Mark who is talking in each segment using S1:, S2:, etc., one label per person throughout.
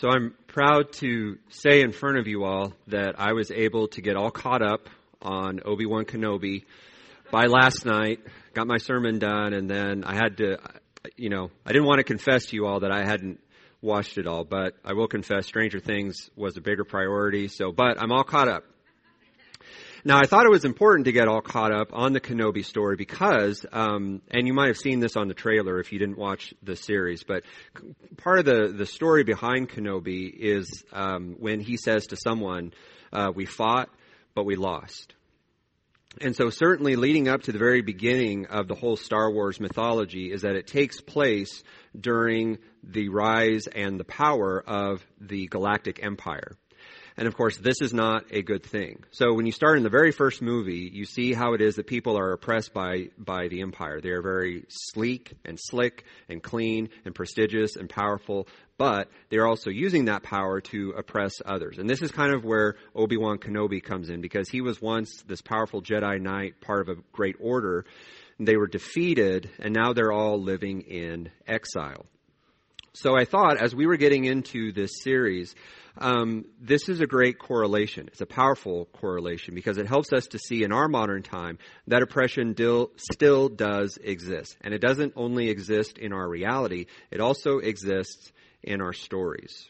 S1: So I'm proud to say in front of you all that I was able to get all caught up on Obi-Wan Kenobi by last night, got my sermon done, and then I had to, you know, I didn't want to confess to you all that I hadn't watched it all, but I will confess Stranger Things was a bigger priority, so, but I'm all caught up. Now, I thought it was important to get all caught up on the Kenobi story because, um, and you might have seen this on the trailer if you didn't watch the series, but part of the, the story behind Kenobi is um, when he says to someone, uh, We fought, but we lost. And so, certainly, leading up to the very beginning of the whole Star Wars mythology is that it takes place during the rise and the power of the Galactic Empire. And of course, this is not a good thing. So when you start in the very first movie, you see how it is that people are oppressed by, by the empire. They are very sleek and slick and clean and prestigious and powerful, but they're also using that power to oppress others. And this is kind of where Obi-Wan Kenobi comes in because he was once this powerful Jedi Knight, part of a great order. They were defeated and now they're all living in exile. So I thought as we were getting into this series, um, this is a great correlation. It's a powerful correlation because it helps us to see in our modern time that oppression dil- still does exist. And it doesn't only exist in our reality, it also exists in our stories.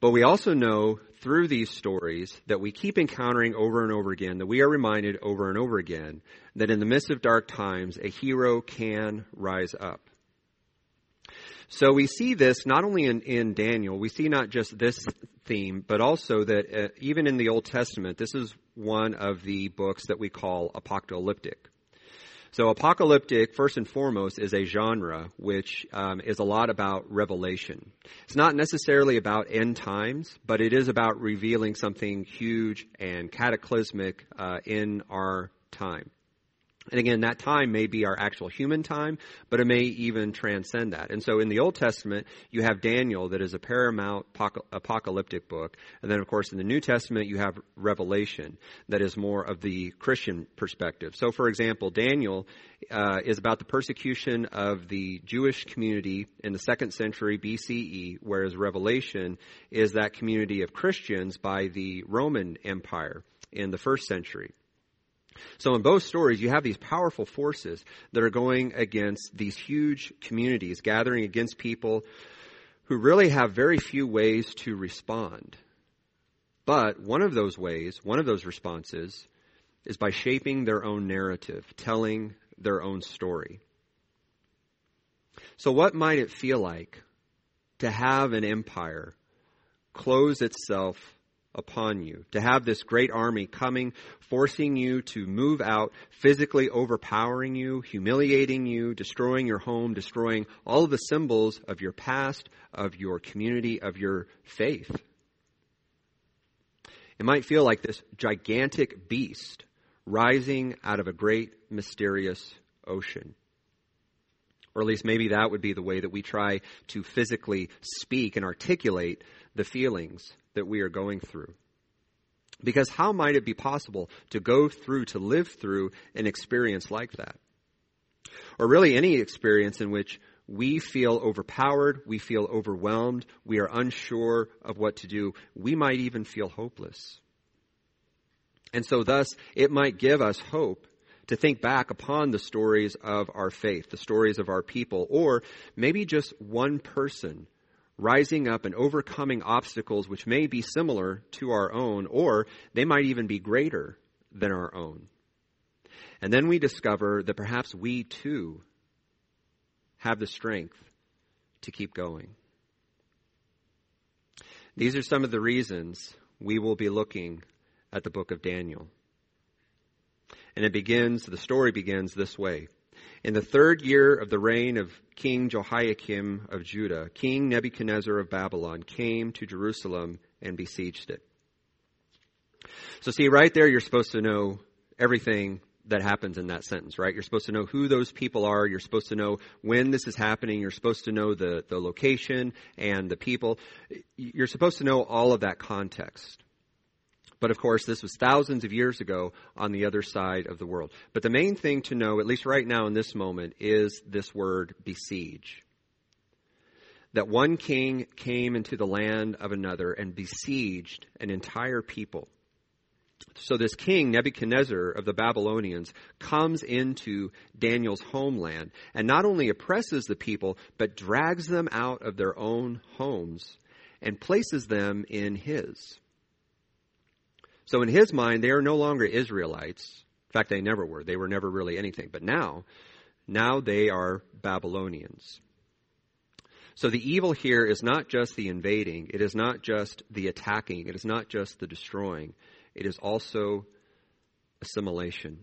S1: But we also know through these stories that we keep encountering over and over again, that we are reminded over and over again that in the midst of dark times, a hero can rise up. So we see this not only in, in Daniel, we see not just this theme, but also that uh, even in the Old Testament, this is one of the books that we call apocalyptic. So apocalyptic, first and foremost, is a genre which um, is a lot about revelation. It's not necessarily about end times, but it is about revealing something huge and cataclysmic uh, in our time. And again, that time may be our actual human time, but it may even transcend that. And so in the Old Testament, you have Daniel that is a paramount apocalyptic book. And then, of course, in the New Testament, you have Revelation that is more of the Christian perspective. So, for example, Daniel uh, is about the persecution of the Jewish community in the second century BCE, whereas Revelation is that community of Christians by the Roman Empire in the first century. So in both stories, you have these powerful forces that are going against these huge communities, gathering against people who really have very few ways to respond. But one of those ways, one of those responses, is by shaping their own narrative, telling their own story. So, what might it feel like to have an empire close itself upon you, to have this great army coming, forcing you to move out, physically overpowering you, humiliating you, destroying your home, destroying all of the symbols of your past, of your community, of your faith. It might feel like this gigantic beast rising out of a great mysterious ocean. Or at least maybe that would be the way that we try to physically speak and articulate the feelings that we are going through. Because how might it be possible to go through, to live through an experience like that? Or really any experience in which we feel overpowered, we feel overwhelmed, we are unsure of what to do, we might even feel hopeless. And so, thus, it might give us hope to think back upon the stories of our faith, the stories of our people, or maybe just one person rising up and overcoming obstacles which may be similar to our own, or they might even be greater than our own. And then we discover that perhaps we too have the strength to keep going. These are some of the reasons we will be looking at the book of Daniel. And it begins, the story begins this way. In the third year of the reign of King Jehoiakim of Judah, King Nebuchadnezzar of Babylon came to Jerusalem and besieged it. So see, right there, you're supposed to know everything that happens in that sentence, right? You're supposed to know who those people are. You're supposed to know when this is happening. You're supposed to know the, the location and the people. You're supposed to know all of that context. But of course, this was thousands of years ago on the other side of the world. But the main thing to know, at least right now in this moment, is this word besiege. that one king came into the land of another and besieged an entire people. So this king, Nebuchadnezzar of the Babylonians, comes into Daniel's homeland and not only oppresses the people, but drags them out of their own homes and places them in his. So in his mind, they are no longer Israelites. In fact, they never were. They were never really anything. But now, now they are Babylonians. So the evil here is not just the invading, it is not just the attacking, it is not just the destroying, it is also assimilation.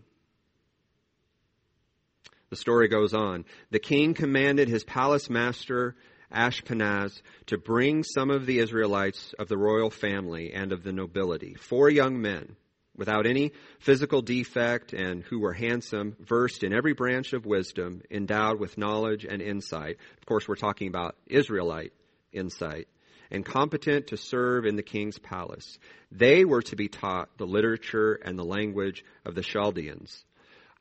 S1: The story goes on. The king commanded his palace master Ashpenaz to bring some of the Israelites of the royal family and of the nobility, four young men without any physical defect and who were handsome, versed in every branch of wisdom, endowed with knowledge and insight. Of course, we're talking about Israelite insight and competent to serve in the king's palace. They were to be taught the literature and the language of the Chaldeans,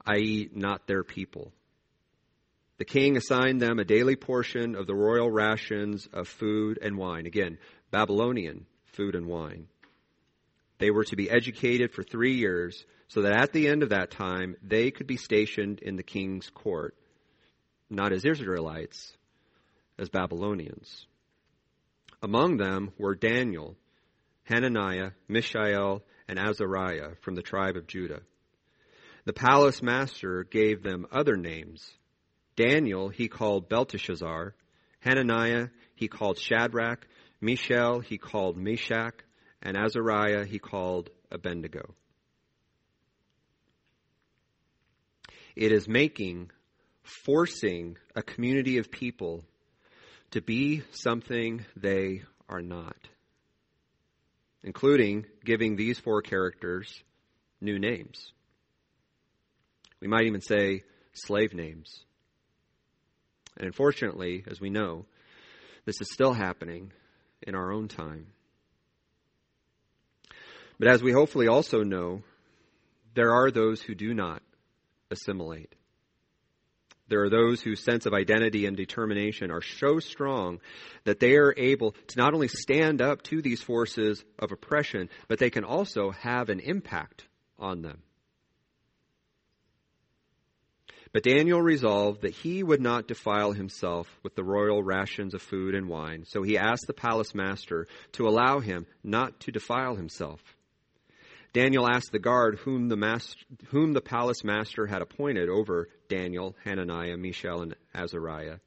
S1: i.e., not their people. The king assigned them a daily portion of the royal rations of food and wine. Again, Babylonian food and wine. They were to be educated for three years so that at the end of that time they could be stationed in the king's court, not as Israelites, as Babylonians. Among them were Daniel, Hananiah, Mishael, and Azariah from the tribe of Judah. The palace master gave them other names Daniel he called Belteshazzar. Hananiah he called Shadrach. Mishael he called Meshach. And Azariah he called Abednego. It is making, forcing a community of people to be something they are not, including giving these four characters new names. We might even say slave names. And unfortunately, as we know, this is still happening in our own time. But as we hopefully also know, there are those who do not assimilate. There are those whose sense of identity and determination are so strong that they are able to not only stand up to these forces of oppression, but they can also have an impact on them. But Daniel resolved that he would not defile himself with the royal rations of food and wine, so he asked the palace master to allow him not to defile himself. Daniel asked the guard whom the, master, whom the palace master had appointed over Daniel, Hananiah, Mishael, and Azariah.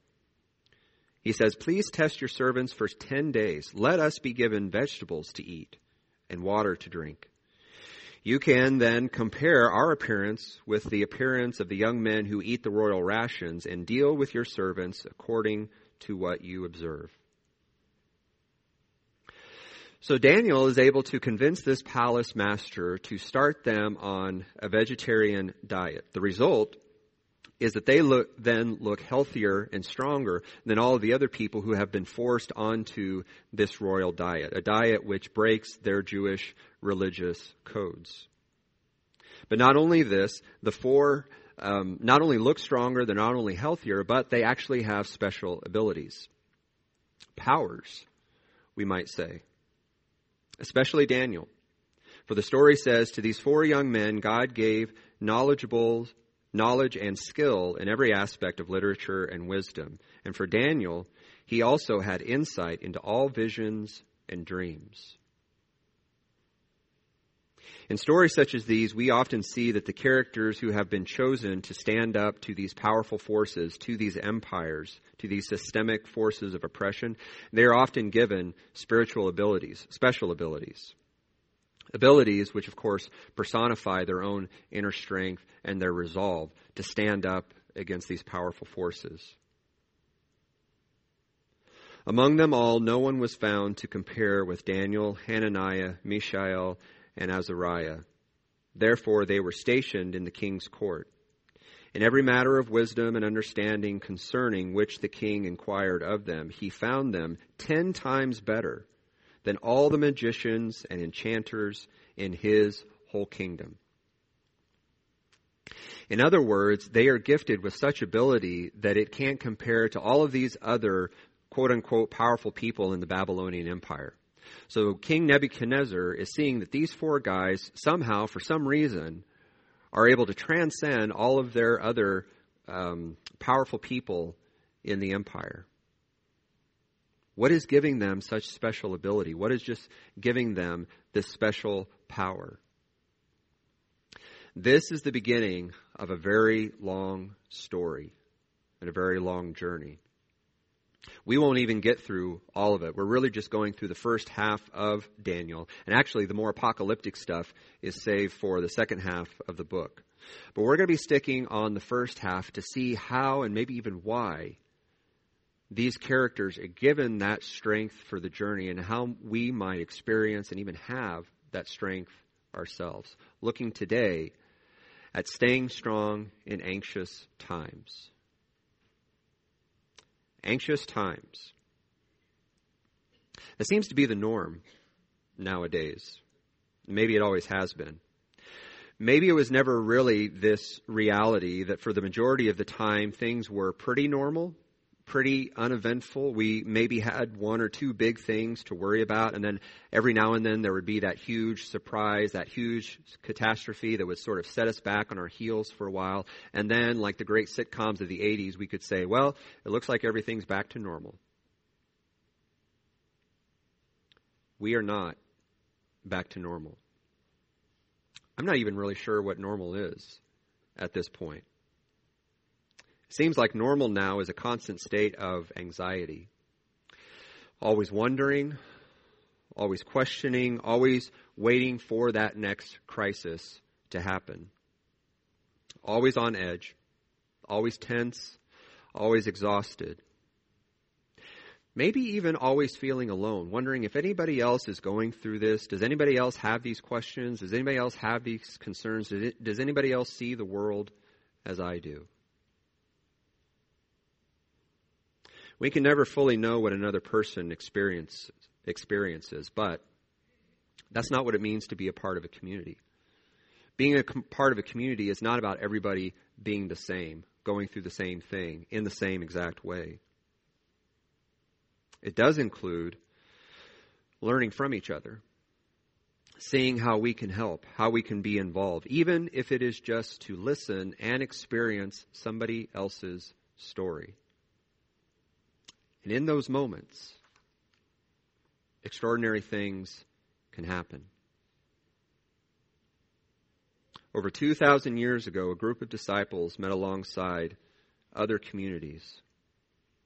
S1: He says, Please test your servants for ten days. Let us be given vegetables to eat and water to drink. You can then compare our appearance with the appearance of the young men who eat the royal rations and deal with your servants according to what you observe. So Daniel is able to convince this palace master to start them on a vegetarian diet. The result is that they look, then look healthier and stronger than all of the other people who have been forced onto this royal diet, a diet which breaks their Jewish religious codes. But not only this, the four um, not only look stronger, they're not only healthier, but they actually have special abilities. Powers, we might say. Especially Daniel. For the story says, To these four young men, God gave knowledgeable knowledge and skill in every aspect of literature and wisdom. And for Daniel, he also had insight into all visions and dreams. In stories such as these, we often see that the characters who have been chosen to stand up to these powerful forces, to these empires, to these systemic forces of oppression, they are often given spiritual abilities, special abilities abilities, which of course personify their own inner strength and their resolve to stand up against these powerful forces. Among them all, no one was found to compare with Daniel, Hananiah, Mishael, and Azariah. Therefore, they were stationed in the king's court. In every matter of wisdom and understanding concerning which the king inquired of them, he found them ten times better than all the magicians and enchanters in his whole kingdom. In other words, they are gifted with such ability that it can't compare to all of these other quote unquote powerful people in the Babylonian Empire. So King Nebuchadnezzar is seeing that these four guys somehow, for some reason, are able to transcend all of their other um, powerful people in the empire. What is giving them such special ability? What is just giving them this special power? This is the beginning of a very long story and a very long journey. We won't even get through all of it. We're really just going through the first half of Daniel. And actually, the more apocalyptic stuff is saved for the second half of the book. But we're going to be sticking on the first half to see how and maybe even why these characters are given that strength for the journey and how we might experience and even have that strength ourselves. Looking today at staying strong in anxious times. Anxious times. That seems to be the norm nowadays. Maybe it always has been. Maybe it was never really this reality that for the majority of the time things were pretty normal pretty uneventful. We maybe had one or two big things to worry about, and then every now and then there would be that huge surprise, that huge catastrophe that would sort of set us back on our heels for a while. And then, like the great sitcoms of the 80s, we could say, well, it looks like everything's back to normal. We are not back to normal. I'm not even really sure what normal is at this point. Seems like normal now is a constant state of anxiety. Always wondering, always questioning, always waiting for that next crisis to happen. Always on edge, always tense, always exhausted. Maybe even always feeling alone, wondering if anybody else is going through this. Does anybody else have these questions? Does anybody else have these concerns? Does anybody else see the world as I do? We can never fully know what another person experience, experiences, but that's not what it means to be a part of a community. Being a com- part of a community is not about everybody being the same, going through the same thing in the same exact way. It does include learning from each other, seeing how we can help, how we can be involved, even if it is just to listen and experience somebody else's story. And in those moments, extraordinary things can happen. Over 2,000 years ago, a group of disciples met alongside other communities,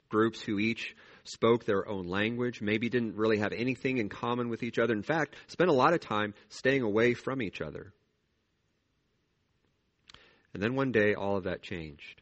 S1: groups who each spoke their own language, maybe didn't really have anything in common with each other. In fact, spent a lot of time staying away from each other. And then one day, all of that changed.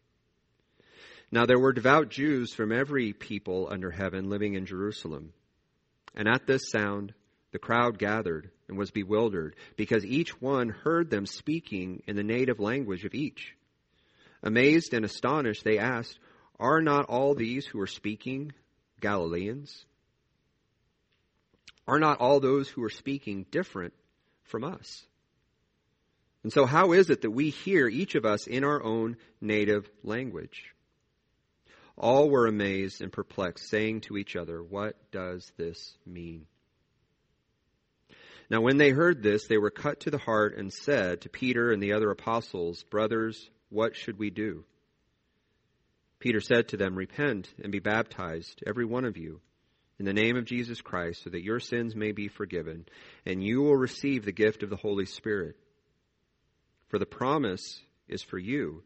S1: Now there were devout Jews from every people under heaven living in Jerusalem. And at this sound, the crowd gathered and was bewildered, because each one heard them speaking in the native language of each. Amazed and astonished, they asked, Are not all these who are speaking Galileans? Are not all those who are speaking different from us? And so, how is it that we hear each of us in our own native language? All were amazed and perplexed, saying to each other, What does this mean? Now, when they heard this, they were cut to the heart and said to Peter and the other apostles, Brothers, what should we do? Peter said to them, Repent and be baptized, every one of you, in the name of Jesus Christ, so that your sins may be forgiven, and you will receive the gift of the Holy Spirit. For the promise is for you,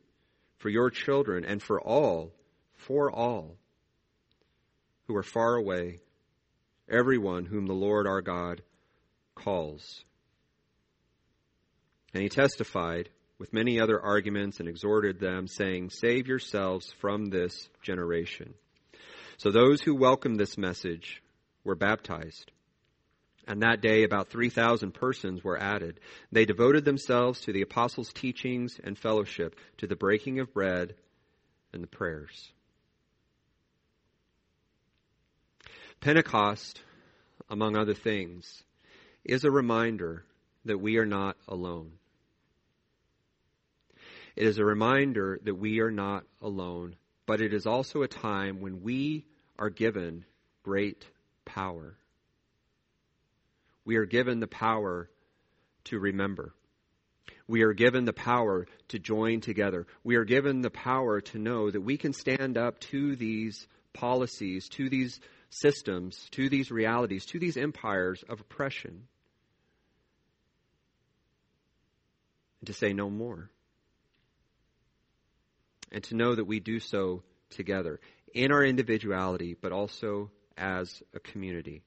S1: for your children, and for all for all who are far away, everyone whom the Lord our God calls. And he testified with many other arguments and exhorted them, saying, Save yourselves from this generation. So those who welcomed this message were baptized. And that day, about 3,000 persons were added. They devoted themselves to the apostles' teachings and fellowship, to the breaking of bread and the prayers. Pentecost, among other things, is a reminder that we are not alone. It is a reminder that we are not alone, but it is also a time when we are given great power. We are given the power to remember. We are given the power to join together. We are given the power to know that we can stand up to these policies, to these systems, to these realities, to these empires of oppression. And to say no more. And to know that we do so together in our individuality, but also as a community.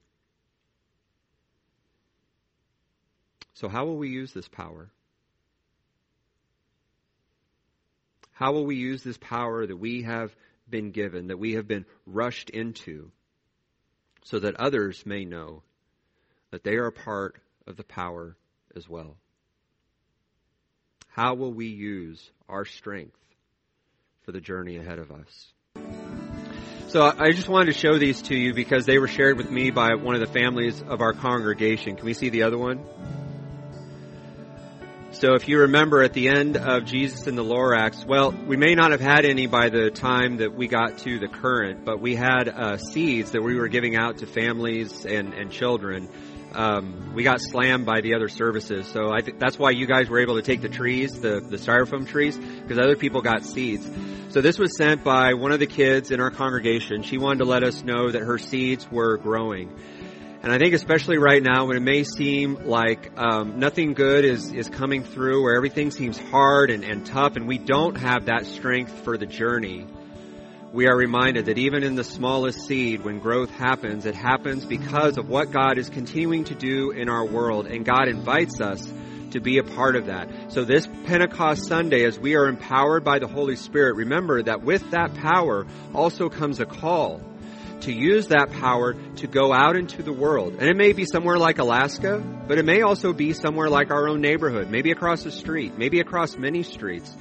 S1: So, how will we use this power? How will we use this power that we have been given, that we have been rushed into, so that others may know that they are a part of the power as well? How will we use our strength for the journey ahead of us? So I just wanted to show these to you because they were shared with me by one of the families of our congregation. Can we see the other one? So if you remember at the end of Jesus and the Lorax, well, we may not have had any by the time that we got to the current, but we had uh, seeds that we were giving out to families and, and children. Um, we got slammed by the other services, so I think that's why you guys were able to take the trees, the, the styrofoam trees, because other people got seeds. So this was sent by one of the kids in our congregation. She wanted to let us know that her seeds were growing. And I think especially right now when it may seem like um, nothing good is, is coming through, where everything seems hard and, and tough, and we don't have that strength for the journey, we are reminded that even in the smallest seed, when growth happens, it happens because of what God is continuing to do in our world, and God invites us to be a part of that. So this Pentecost Sunday, as we are empowered by the Holy Spirit, remember that with that power also comes a call to use that power to go out into the world. And it may be somewhere like Alaska, but it may also be somewhere like our own neighborhood, maybe across the street, maybe across many streets.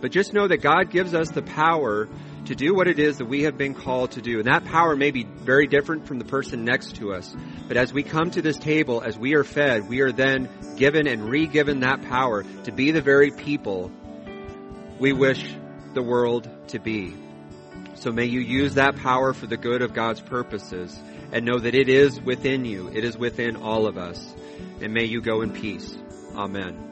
S1: But just know that God gives us the power to do what it is that we have been called to do. And that power may be very different from the person next to us. But as we come to this table, as we are fed, we are then given and re-given that power to be the very people we wish the world to be. So may you use that power for the good of God's purposes and know that it is within you. It is within all of us. And may you go in peace. Amen.